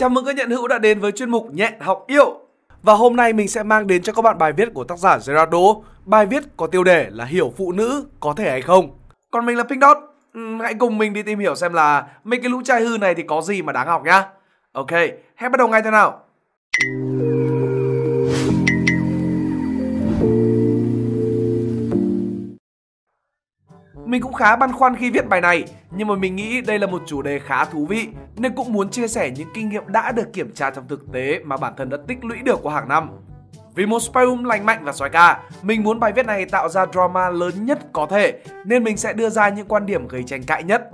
Chào mừng các nhận hữu đã đến với chuyên mục Nhẹ học yêu. Và hôm nay mình sẽ mang đến cho các bạn bài viết của tác giả Gerardo. Bài viết có tiêu đề là hiểu phụ nữ có thể hay không. Còn mình là Pink Dot. Ừ, hãy cùng mình đi tìm hiểu xem là mấy cái lũ trai hư này thì có gì mà đáng học nhá. Ok, hãy bắt đầu ngay thế nào. Mình cũng khá băn khoăn khi viết bài này, nhưng mà mình nghĩ đây là một chủ đề khá thú vị nên cũng muốn chia sẻ những kinh nghiệm đã được kiểm tra trong thực tế mà bản thân đã tích lũy được qua hàng năm. Vì một spy room lành mạnh và xoái ca, mình muốn bài viết này tạo ra drama lớn nhất có thể nên mình sẽ đưa ra những quan điểm gây tranh cãi nhất.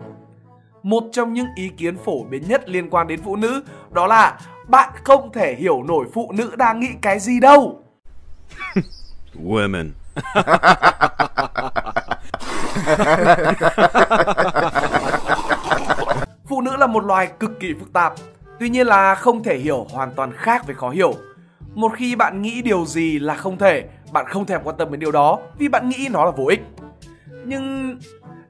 Một trong những ý kiến phổ biến nhất liên quan đến phụ nữ đó là bạn không thể hiểu nổi phụ nữ đang nghĩ cái gì đâu. Women. Một loài cực kỳ phức tạp, tuy nhiên là không thể hiểu hoàn toàn khác với khó hiểu. Một khi bạn nghĩ điều gì là không thể, bạn không thèm quan tâm đến điều đó vì bạn nghĩ nó là vô ích. Nhưng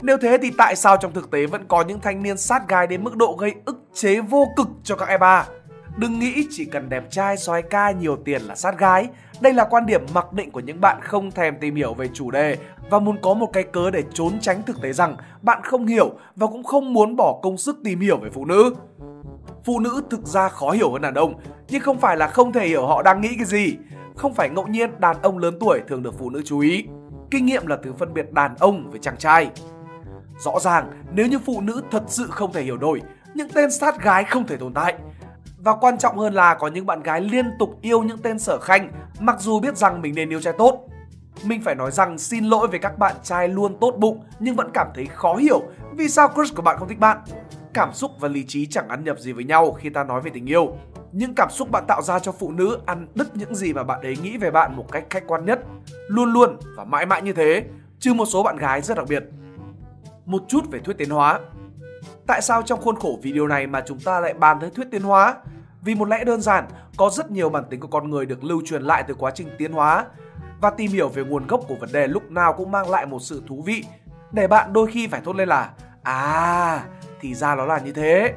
nếu thế thì tại sao trong thực tế vẫn có những thanh niên sát gái đến mức độ gây ức chế vô cực cho các e ba? Đừng nghĩ chỉ cần đẹp trai, xoái ca, nhiều tiền là sát gái. Đây là quan điểm mặc định của những bạn không thèm tìm hiểu về chủ đề và muốn có một cái cớ để trốn tránh thực tế rằng bạn không hiểu và cũng không muốn bỏ công sức tìm hiểu về phụ nữ. Phụ nữ thực ra khó hiểu hơn đàn ông, nhưng không phải là không thể hiểu họ đang nghĩ cái gì. Không phải ngẫu nhiên đàn ông lớn tuổi thường được phụ nữ chú ý. Kinh nghiệm là thứ phân biệt đàn ông với chàng trai. Rõ ràng, nếu như phụ nữ thật sự không thể hiểu nổi, những tên sát gái không thể tồn tại. Và quan trọng hơn là có những bạn gái liên tục yêu những tên sở khanh mặc dù biết rằng mình nên yêu trai tốt. Mình phải nói rằng xin lỗi với các bạn trai luôn tốt bụng nhưng vẫn cảm thấy khó hiểu vì sao crush của bạn không thích bạn. Cảm xúc và lý trí chẳng ăn nhập gì với nhau khi ta nói về tình yêu. Những cảm xúc bạn tạo ra cho phụ nữ ăn đứt những gì mà bạn ấy nghĩ về bạn một cách khách quan nhất. Luôn luôn và mãi mãi như thế, trừ một số bạn gái rất đặc biệt. Một chút về thuyết tiến hóa. Tại sao trong khuôn khổ video này mà chúng ta lại bàn tới thuyết tiến hóa? Vì một lẽ đơn giản, có rất nhiều bản tính của con người được lưu truyền lại từ quá trình tiến hóa và tìm hiểu về nguồn gốc của vấn đề lúc nào cũng mang lại một sự thú vị để bạn đôi khi phải thốt lên là à thì ra nó là như thế.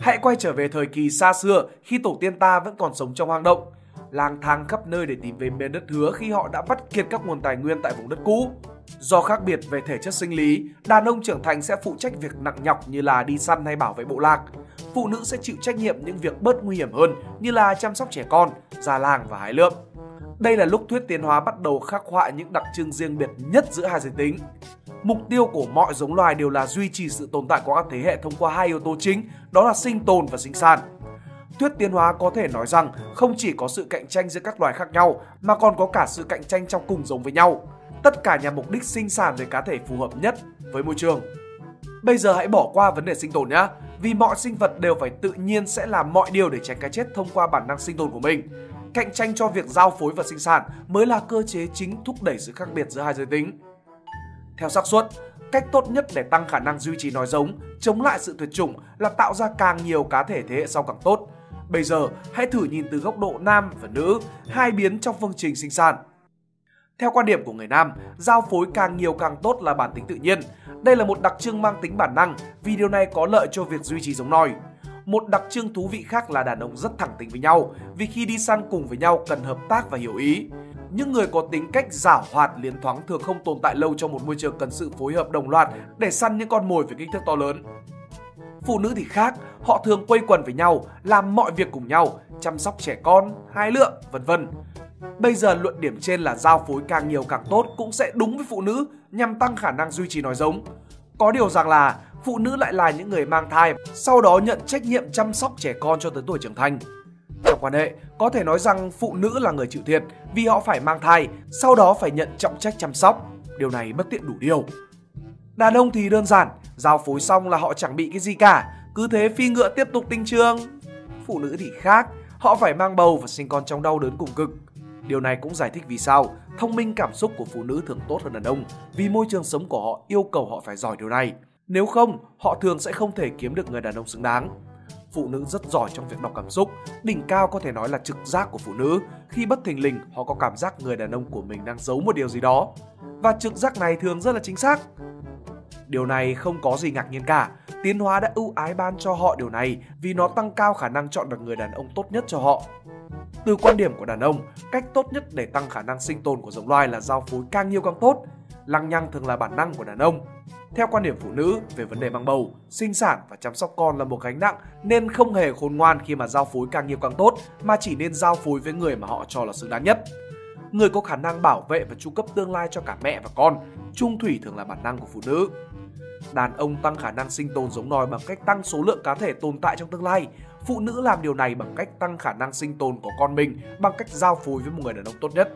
Hãy quay trở về thời kỳ xa xưa khi tổ tiên ta vẫn còn sống trong hang động, lang thang khắp nơi để tìm về miền đất hứa khi họ đã vắt kiệt các nguồn tài nguyên tại vùng đất cũ. Do khác biệt về thể chất sinh lý, đàn ông trưởng thành sẽ phụ trách việc nặng nhọc như là đi săn hay bảo vệ bộ lạc. Phụ nữ sẽ chịu trách nhiệm những việc bớt nguy hiểm hơn như là chăm sóc trẻ con, già làng và hái lượm. Đây là lúc thuyết tiến hóa bắt đầu khắc họa những đặc trưng riêng biệt nhất giữa hai giới tính. Mục tiêu của mọi giống loài đều là duy trì sự tồn tại của các thế hệ thông qua hai yếu tố chính, đó là sinh tồn và sinh sản. Thuyết tiến hóa có thể nói rằng không chỉ có sự cạnh tranh giữa các loài khác nhau mà còn có cả sự cạnh tranh trong cùng giống với nhau. Tất cả nhằm mục đích sinh sản về cá thể phù hợp nhất với môi trường. Bây giờ hãy bỏ qua vấn đề sinh tồn nhé, vì mọi sinh vật đều phải tự nhiên sẽ làm mọi điều để tránh cái chết thông qua bản năng sinh tồn của mình. Cạnh tranh cho việc giao phối và sinh sản mới là cơ chế chính thúc đẩy sự khác biệt giữa hai giới tính. Theo xác suất, cách tốt nhất để tăng khả năng duy trì nói giống, chống lại sự tuyệt chủng là tạo ra càng nhiều cá thể thế hệ sau càng tốt. Bây giờ, hãy thử nhìn từ góc độ nam và nữ, hai biến trong phương trình sinh sản. Theo quan điểm của người nam, giao phối càng nhiều càng tốt là bản tính tự nhiên. Đây là một đặc trưng mang tính bản năng vì điều này có lợi cho việc duy trì giống nòi. Một đặc trưng thú vị khác là đàn ông rất thẳng tính với nhau vì khi đi săn cùng với nhau cần hợp tác và hiểu ý. Những người có tính cách giả hoạt liến thoáng thường không tồn tại lâu trong một môi trường cần sự phối hợp đồng loạt để săn những con mồi với kích thước to lớn. Phụ nữ thì khác, họ thường quây quần với nhau, làm mọi việc cùng nhau, chăm sóc trẻ con, hái lượm, vân vân. Bây giờ luận điểm trên là giao phối càng nhiều càng tốt cũng sẽ đúng với phụ nữ nhằm tăng khả năng duy trì nói giống. Có điều rằng là phụ nữ lại là những người mang thai, sau đó nhận trách nhiệm chăm sóc trẻ con cho tới tuổi trưởng thành. Trong quan hệ, có thể nói rằng phụ nữ là người chịu thiệt vì họ phải mang thai, sau đó phải nhận trọng trách chăm sóc. Điều này bất tiện đủ điều. Đàn ông thì đơn giản, giao phối xong là họ chẳng bị cái gì cả, cứ thế phi ngựa tiếp tục tinh trường. Phụ nữ thì khác, họ phải mang bầu và sinh con trong đau đớn cùng cực. Điều này cũng giải thích vì sao thông minh cảm xúc của phụ nữ thường tốt hơn đàn ông vì môi trường sống của họ yêu cầu họ phải giỏi điều này. Nếu không, họ thường sẽ không thể kiếm được người đàn ông xứng đáng. Phụ nữ rất giỏi trong việc đọc cảm xúc, đỉnh cao có thể nói là trực giác của phụ nữ. Khi bất thình lình, họ có cảm giác người đàn ông của mình đang giấu một điều gì đó. Và trực giác này thường rất là chính xác. Điều này không có gì ngạc nhiên cả. Tiến hóa đã ưu ái ban cho họ điều này vì nó tăng cao khả năng chọn được người đàn ông tốt nhất cho họ. Từ quan điểm của đàn ông, cách tốt nhất để tăng khả năng sinh tồn của giống loài là giao phối càng nhiều càng tốt. Lăng nhăng thường là bản năng của đàn ông. Theo quan điểm phụ nữ về vấn đề mang bầu, sinh sản và chăm sóc con là một gánh nặng nên không hề khôn ngoan khi mà giao phối càng nhiều càng tốt mà chỉ nên giao phối với người mà họ cho là xứng đáng nhất. Người có khả năng bảo vệ và chu cấp tương lai cho cả mẹ và con, trung thủy thường là bản năng của phụ nữ. Đàn ông tăng khả năng sinh tồn giống nòi bằng cách tăng số lượng cá thể tồn tại trong tương lai. Phụ nữ làm điều này bằng cách tăng khả năng sinh tồn của con mình bằng cách giao phối với một người đàn ông tốt nhất.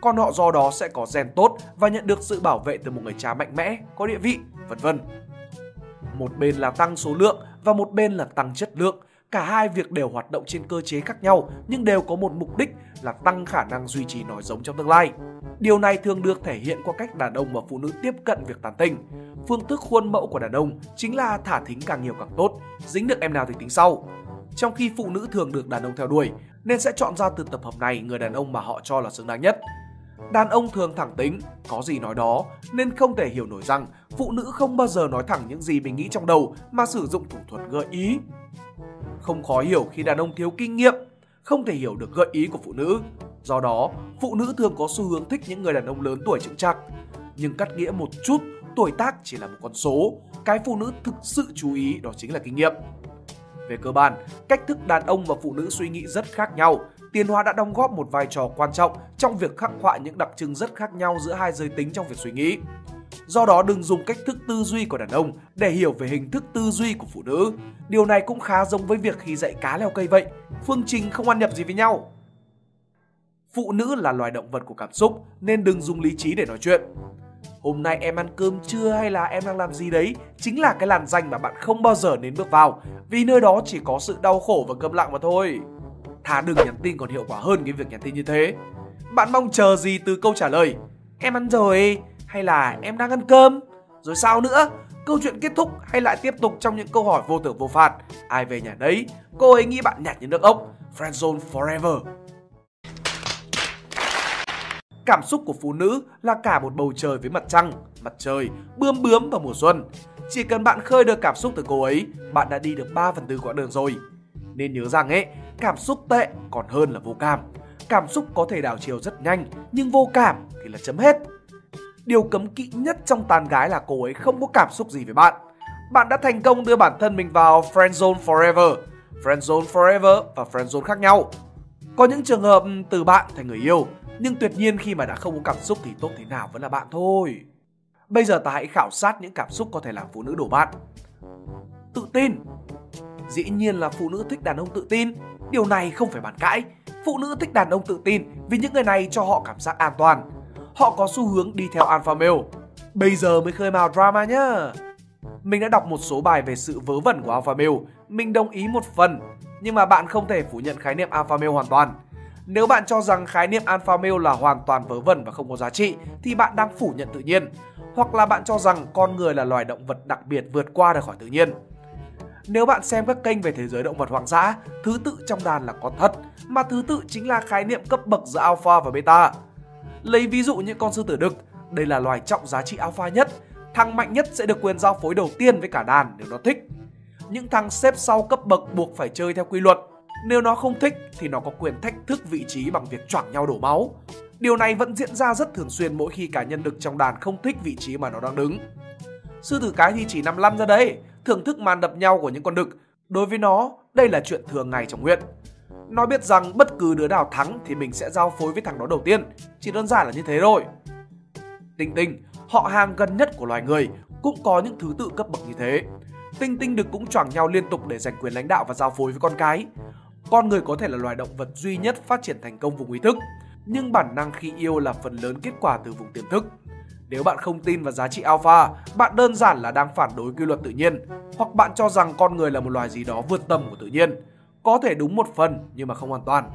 Con họ do đó sẽ có gen tốt và nhận được sự bảo vệ từ một người cha mạnh mẽ, có địa vị, vân vân. Một bên là tăng số lượng và một bên là tăng chất lượng. Cả hai việc đều hoạt động trên cơ chế khác nhau nhưng đều có một mục đích là tăng khả năng duy trì nòi giống trong tương lai. Điều này thường được thể hiện qua cách đàn ông và phụ nữ tiếp cận việc tán tỉnh. Phương thức khuôn mẫu của đàn ông chính là thả thính càng nhiều càng tốt, dính được em nào thì tính sau. Trong khi phụ nữ thường được đàn ông theo đuổi, nên sẽ chọn ra từ tập hợp này người đàn ông mà họ cho là xứng đáng nhất. Đàn ông thường thẳng tính, có gì nói đó, nên không thể hiểu nổi rằng phụ nữ không bao giờ nói thẳng những gì mình nghĩ trong đầu mà sử dụng thủ thuật gợi ý. Không khó hiểu khi đàn ông thiếu kinh nghiệm, không thể hiểu được gợi ý của phụ nữ. Do đó, phụ nữ thường có xu hướng thích những người đàn ông lớn tuổi chững chạc. Nhưng cắt nghĩa một chút, tuổi tác chỉ là một con số. Cái phụ nữ thực sự chú ý đó chính là kinh nghiệm. Về cơ bản, cách thức đàn ông và phụ nữ suy nghĩ rất khác nhau. Tiến hóa đã đóng góp một vai trò quan trọng trong việc khắc họa những đặc trưng rất khác nhau giữa hai giới tính trong việc suy nghĩ. Do đó đừng dùng cách thức tư duy của đàn ông để hiểu về hình thức tư duy của phụ nữ. Điều này cũng khá giống với việc khi dạy cá leo cây vậy. Phương trình không ăn nhập gì với nhau. Phụ nữ là loài động vật của cảm xúc nên đừng dùng lý trí để nói chuyện. Hôm nay em ăn cơm chưa hay là em đang làm gì đấy chính là cái làn danh mà bạn không bao giờ nên bước vào vì nơi đó chỉ có sự đau khổ và câm lặng mà thôi. Thà đừng nhắn tin còn hiệu quả hơn cái việc nhắn tin như thế. Bạn mong chờ gì từ câu trả lời? Em ăn rồi hay là em đang ăn cơm? Rồi sao nữa? Câu chuyện kết thúc hay lại tiếp tục trong những câu hỏi vô tưởng vô phạt? Ai về nhà đấy? Cô ấy nghĩ bạn nhạt như nước ốc. Friendzone forever. Cảm xúc của phụ nữ là cả một bầu trời với mặt trăng, mặt trời, bươm bướm và mùa xuân. Chỉ cần bạn khơi được cảm xúc từ cô ấy, bạn đã đi được 3 phần tư quãng đường rồi. Nên nhớ rằng ấy, cảm xúc tệ còn hơn là vô cảm. Cảm xúc có thể đảo chiều rất nhanh, nhưng vô cảm thì là chấm hết. Điều cấm kỵ nhất trong tàn gái là cô ấy không có cảm xúc gì với bạn. Bạn đã thành công đưa bản thân mình vào friend zone forever. friend zone forever và friend zone khác nhau. Có những trường hợp từ bạn thành người yêu, nhưng tuyệt nhiên khi mà đã không có cảm xúc thì tốt thế nào vẫn là bạn thôi. Bây giờ ta hãy khảo sát những cảm xúc có thể làm phụ nữ đổ bạn. Tự tin. Dĩ nhiên là phụ nữ thích đàn ông tự tin. Điều này không phải bàn cãi. Phụ nữ thích đàn ông tự tin vì những người này cho họ cảm giác an toàn. Họ có xu hướng đi theo alpha male. Bây giờ mới khơi mào drama nhá. Mình đã đọc một số bài về sự vớ vẩn của alpha male. Mình đồng ý một phần. Nhưng mà bạn không thể phủ nhận khái niệm alpha male hoàn toàn nếu bạn cho rằng khái niệm alpha male là hoàn toàn vớ vẩn và không có giá trị thì bạn đang phủ nhận tự nhiên. Hoặc là bạn cho rằng con người là loài động vật đặc biệt vượt qua được khỏi tự nhiên. Nếu bạn xem các kênh về thế giới động vật hoang dã, thứ tự trong đàn là có thật, mà thứ tự chính là khái niệm cấp bậc giữa alpha và beta. Lấy ví dụ những con sư tử đực, đây là loài trọng giá trị alpha nhất, thằng mạnh nhất sẽ được quyền giao phối đầu tiên với cả đàn nếu nó thích. Những thằng xếp sau cấp bậc buộc phải chơi theo quy luật, nếu nó không thích thì nó có quyền thách thức vị trí bằng việc choảng nhau đổ máu. Điều này vẫn diễn ra rất thường xuyên mỗi khi cá nhân đực trong đàn không thích vị trí mà nó đang đứng. Sư tử cái thì chỉ nằm lăn ra đấy, thưởng thức màn đập nhau của những con đực. Đối với nó, đây là chuyện thường ngày trong huyện. Nó biết rằng bất cứ đứa nào thắng thì mình sẽ giao phối với thằng đó đầu tiên. Chỉ đơn giản là như thế thôi. Tinh tinh, họ hàng gần nhất của loài người, cũng có những thứ tự cấp bậc như thế. Tinh tinh đực cũng choảng nhau liên tục để giành quyền lãnh đạo và giao phối với con cái. Con người có thể là loài động vật duy nhất phát triển thành công vùng ý thức, nhưng bản năng khi yêu là phần lớn kết quả từ vùng tiềm thức. Nếu bạn không tin vào giá trị alpha, bạn đơn giản là đang phản đối quy luật tự nhiên, hoặc bạn cho rằng con người là một loài gì đó vượt tầm của tự nhiên. Có thể đúng một phần nhưng mà không hoàn toàn.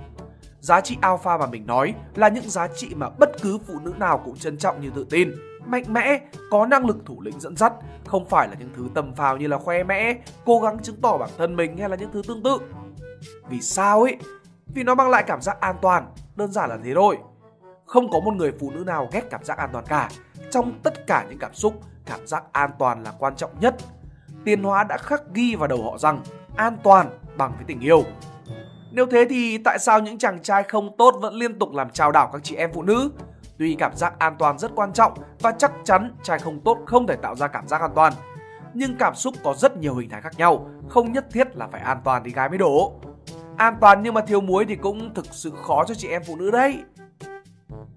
Giá trị alpha mà mình nói là những giá trị mà bất cứ phụ nữ nào cũng trân trọng như tự tin, mạnh mẽ, có năng lực thủ lĩnh dẫn dắt, không phải là những thứ tầm phào như là khoe mẽ, cố gắng chứng tỏ bản thân mình hay là những thứ tương tự. Vì sao ấy? Vì nó mang lại cảm giác an toàn, đơn giản là thế thôi. Không có một người phụ nữ nào ghét cảm giác an toàn cả. Trong tất cả những cảm xúc, cảm giác an toàn là quan trọng nhất. Tiến hóa đã khắc ghi vào đầu họ rằng an toàn bằng với tình yêu. Nếu thế thì tại sao những chàng trai không tốt vẫn liên tục làm trao đảo các chị em phụ nữ? Tuy cảm giác an toàn rất quan trọng và chắc chắn trai không tốt không thể tạo ra cảm giác an toàn. Nhưng cảm xúc có rất nhiều hình thái khác nhau, không nhất thiết là phải an toàn thì gái mới đổ. An toàn nhưng mà thiếu muối thì cũng thực sự khó cho chị em phụ nữ đấy.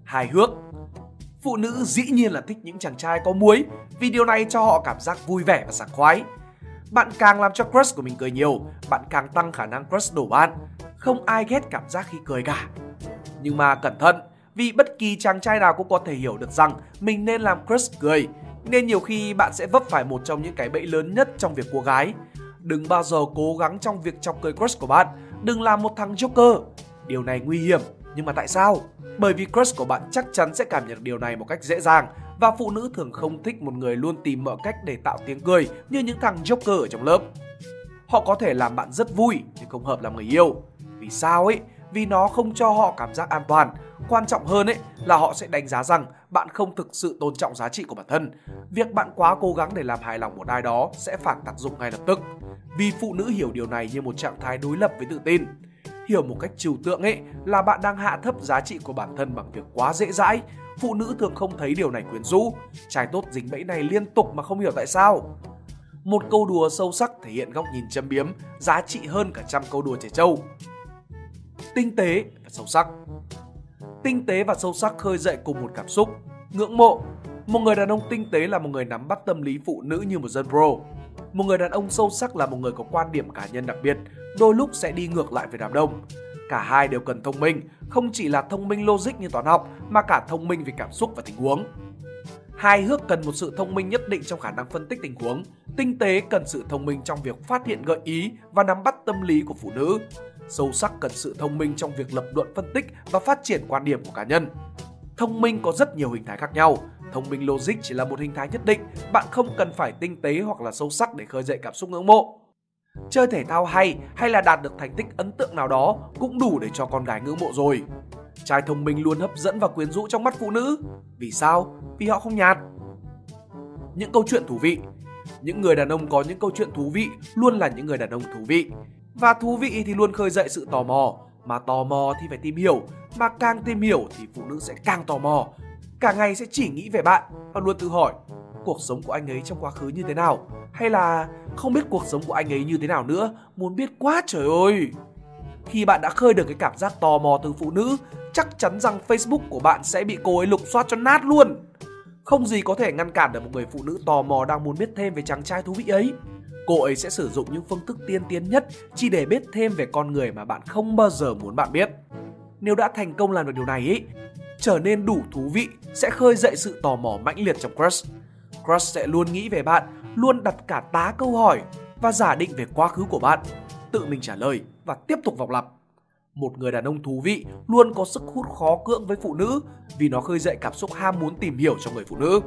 Hài hước Phụ nữ dĩ nhiên là thích những chàng trai có muối vì điều này cho họ cảm giác vui vẻ và sảng khoái. Bạn càng làm cho crush của mình cười nhiều, bạn càng tăng khả năng crush đổ bạn. Không ai ghét cảm giác khi cười cả. Nhưng mà cẩn thận, vì bất kỳ chàng trai nào cũng có thể hiểu được rằng mình nên làm crush cười. Nên nhiều khi bạn sẽ vấp phải một trong những cái bẫy lớn nhất trong việc cô gái. Đừng bao giờ cố gắng trong việc chọc cười crush của bạn. Đừng làm một thằng joker. Điều này nguy hiểm. Nhưng mà tại sao? Bởi vì crush của bạn chắc chắn sẽ cảm nhận điều này một cách dễ dàng, và phụ nữ thường không thích một người luôn tìm mọi cách để tạo tiếng cười như những thằng joker ở trong lớp. Họ có thể làm bạn rất vui, nhưng không hợp làm người yêu. Vì sao ấy? Vì nó không cho họ cảm giác an toàn. Quan trọng hơn ấy là họ sẽ đánh giá rằng bạn không thực sự tôn trọng giá trị của bản thân. Việc bạn quá cố gắng để làm hài lòng một ai đó sẽ phản tác dụng ngay lập tức. Vì phụ nữ hiểu điều này như một trạng thái đối lập với tự tin hiểu một cách trừu tượng ấy là bạn đang hạ thấp giá trị của bản thân bằng việc quá dễ dãi. Phụ nữ thường không thấy điều này quyến rũ. Trai tốt dính bẫy này liên tục mà không hiểu tại sao. Một câu đùa sâu sắc thể hiện góc nhìn châm biếm, giá trị hơn cả trăm câu đùa trẻ trâu. Tinh tế và sâu sắc Tinh tế và sâu sắc khơi dậy cùng một cảm xúc, ngưỡng mộ. Một người đàn ông tinh tế là một người nắm bắt tâm lý phụ nữ như một dân pro. Một người đàn ông sâu sắc là một người có quan điểm cá nhân đặc biệt, đôi lúc sẽ đi ngược lại với đám đông. Cả hai đều cần thông minh, không chỉ là thông minh logic như toán học mà cả thông minh về cảm xúc và tình huống. Hai hước cần một sự thông minh nhất định trong khả năng phân tích tình huống, tinh tế cần sự thông minh trong việc phát hiện gợi ý và nắm bắt tâm lý của phụ nữ. Sâu sắc cần sự thông minh trong việc lập luận phân tích và phát triển quan điểm của cá nhân. Thông minh có rất nhiều hình thái khác nhau, thông minh logic chỉ là một hình thái nhất định, bạn không cần phải tinh tế hoặc là sâu sắc để khơi dậy cảm xúc ngưỡng mộ. Chơi thể thao hay hay là đạt được thành tích ấn tượng nào đó cũng đủ để cho con gái ngưỡng mộ rồi. Trai thông minh luôn hấp dẫn và quyến rũ trong mắt phụ nữ. Vì sao? Vì họ không nhạt. Những câu chuyện thú vị Những người đàn ông có những câu chuyện thú vị luôn là những người đàn ông thú vị. Và thú vị thì luôn khơi dậy sự tò mò. Mà tò mò thì phải tìm hiểu. Mà càng tìm hiểu thì phụ nữ sẽ càng tò mò. Cả ngày sẽ chỉ nghĩ về bạn và luôn tự hỏi, cuộc sống của anh ấy trong quá khứ như thế nào hay là không biết cuộc sống của anh ấy như thế nào nữa, muốn biết quá trời ơi khi bạn đã khơi được cái cảm giác tò mò từ phụ nữ, chắc chắn rằng facebook của bạn sẽ bị cô ấy lục soát cho nát luôn không gì có thể ngăn cản được một người phụ nữ tò mò đang muốn biết thêm về chàng trai thú vị ấy cô ấy sẽ sử dụng những phương thức tiên tiến nhất chỉ để biết thêm về con người mà bạn không bao giờ muốn bạn biết nếu đã thành công làm được điều này ý trở nên đủ thú vị sẽ khơi dậy sự tò mò mãnh liệt trong crush Crush sẽ luôn nghĩ về bạn, luôn đặt cả tá câu hỏi và giả định về quá khứ của bạn, tự mình trả lời và tiếp tục vòng lặp. Một người đàn ông thú vị luôn có sức hút khó cưỡng với phụ nữ vì nó khơi dậy cảm xúc ham muốn tìm hiểu cho người phụ nữ.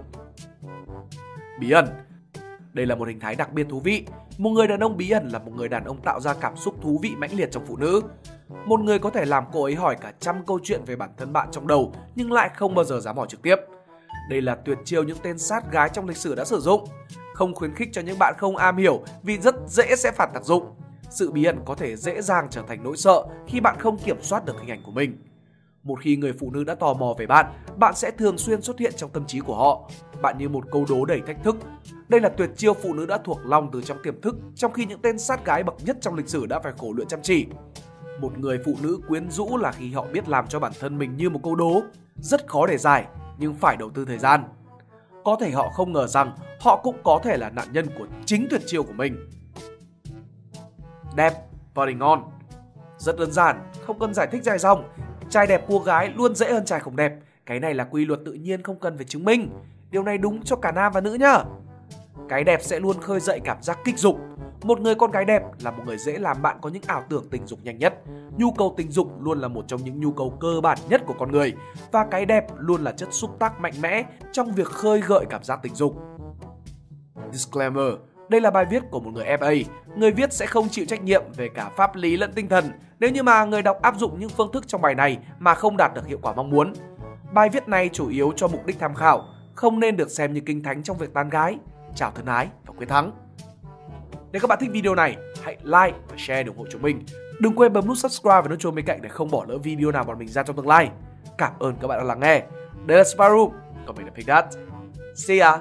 Bí ẩn đây là một hình thái đặc biệt thú vị. Một người đàn ông bí ẩn là một người đàn ông tạo ra cảm xúc thú vị mãnh liệt trong phụ nữ. Một người có thể làm cô ấy hỏi cả trăm câu chuyện về bản thân bạn trong đầu nhưng lại không bao giờ dám hỏi trực tiếp. Đây là tuyệt chiêu những tên sát gái trong lịch sử đã sử dụng. Không khuyến khích cho những bạn không am hiểu vì rất dễ sẽ phản tác dụng. Sự bí ẩn có thể dễ dàng trở thành nỗi sợ khi bạn không kiểm soát được hình ảnh của mình. Một khi người phụ nữ đã tò mò về bạn, bạn sẽ thường xuyên xuất hiện trong tâm trí của họ. Bạn như một câu đố đầy thách thức. Đây là tuyệt chiêu phụ nữ đã thuộc lòng từ trong tiềm thức, trong khi những tên sát gái bậc nhất trong lịch sử đã phải khổ luyện chăm chỉ. Một người phụ nữ quyến rũ là khi họ biết làm cho bản thân mình như một câu đố, rất khó để giải nhưng phải đầu tư thời gian. Có thể họ không ngờ rằng họ cũng có thể là nạn nhân của chính tuyệt chiêu của mình. Đẹp và đình ngon Rất đơn giản, không cần giải thích dài dòng. Trai đẹp cua gái luôn dễ hơn trai không đẹp. Cái này là quy luật tự nhiên không cần phải chứng minh. Điều này đúng cho cả nam và nữ nhá. Cái đẹp sẽ luôn khơi dậy cảm giác kích dục. Một người con gái đẹp là một người dễ làm bạn có những ảo tưởng tình dục nhanh nhất. Nhu cầu tình dục luôn là một trong những nhu cầu cơ bản nhất của con người và cái đẹp luôn là chất xúc tác mạnh mẽ trong việc khơi gợi cảm giác tình dục. Disclaimer đây là bài viết của một người FA. Người viết sẽ không chịu trách nhiệm về cả pháp lý lẫn tinh thần nếu như mà người đọc áp dụng những phương thức trong bài này mà không đạt được hiệu quả mong muốn. Bài viết này chủ yếu cho mục đích tham khảo, không nên được xem như kinh thánh trong việc tán gái. Chào thân ái và quyết thắng. Nếu các bạn thích video này, hãy like và share để ủng hộ chúng mình. Đừng quên bấm nút subscribe và nút chuông bên cạnh để không bỏ lỡ video nào bọn mình ra trong tương lai. Cảm ơn các bạn đã lắng nghe. Đây là Sparrow, còn mình là Pigdat. See ya!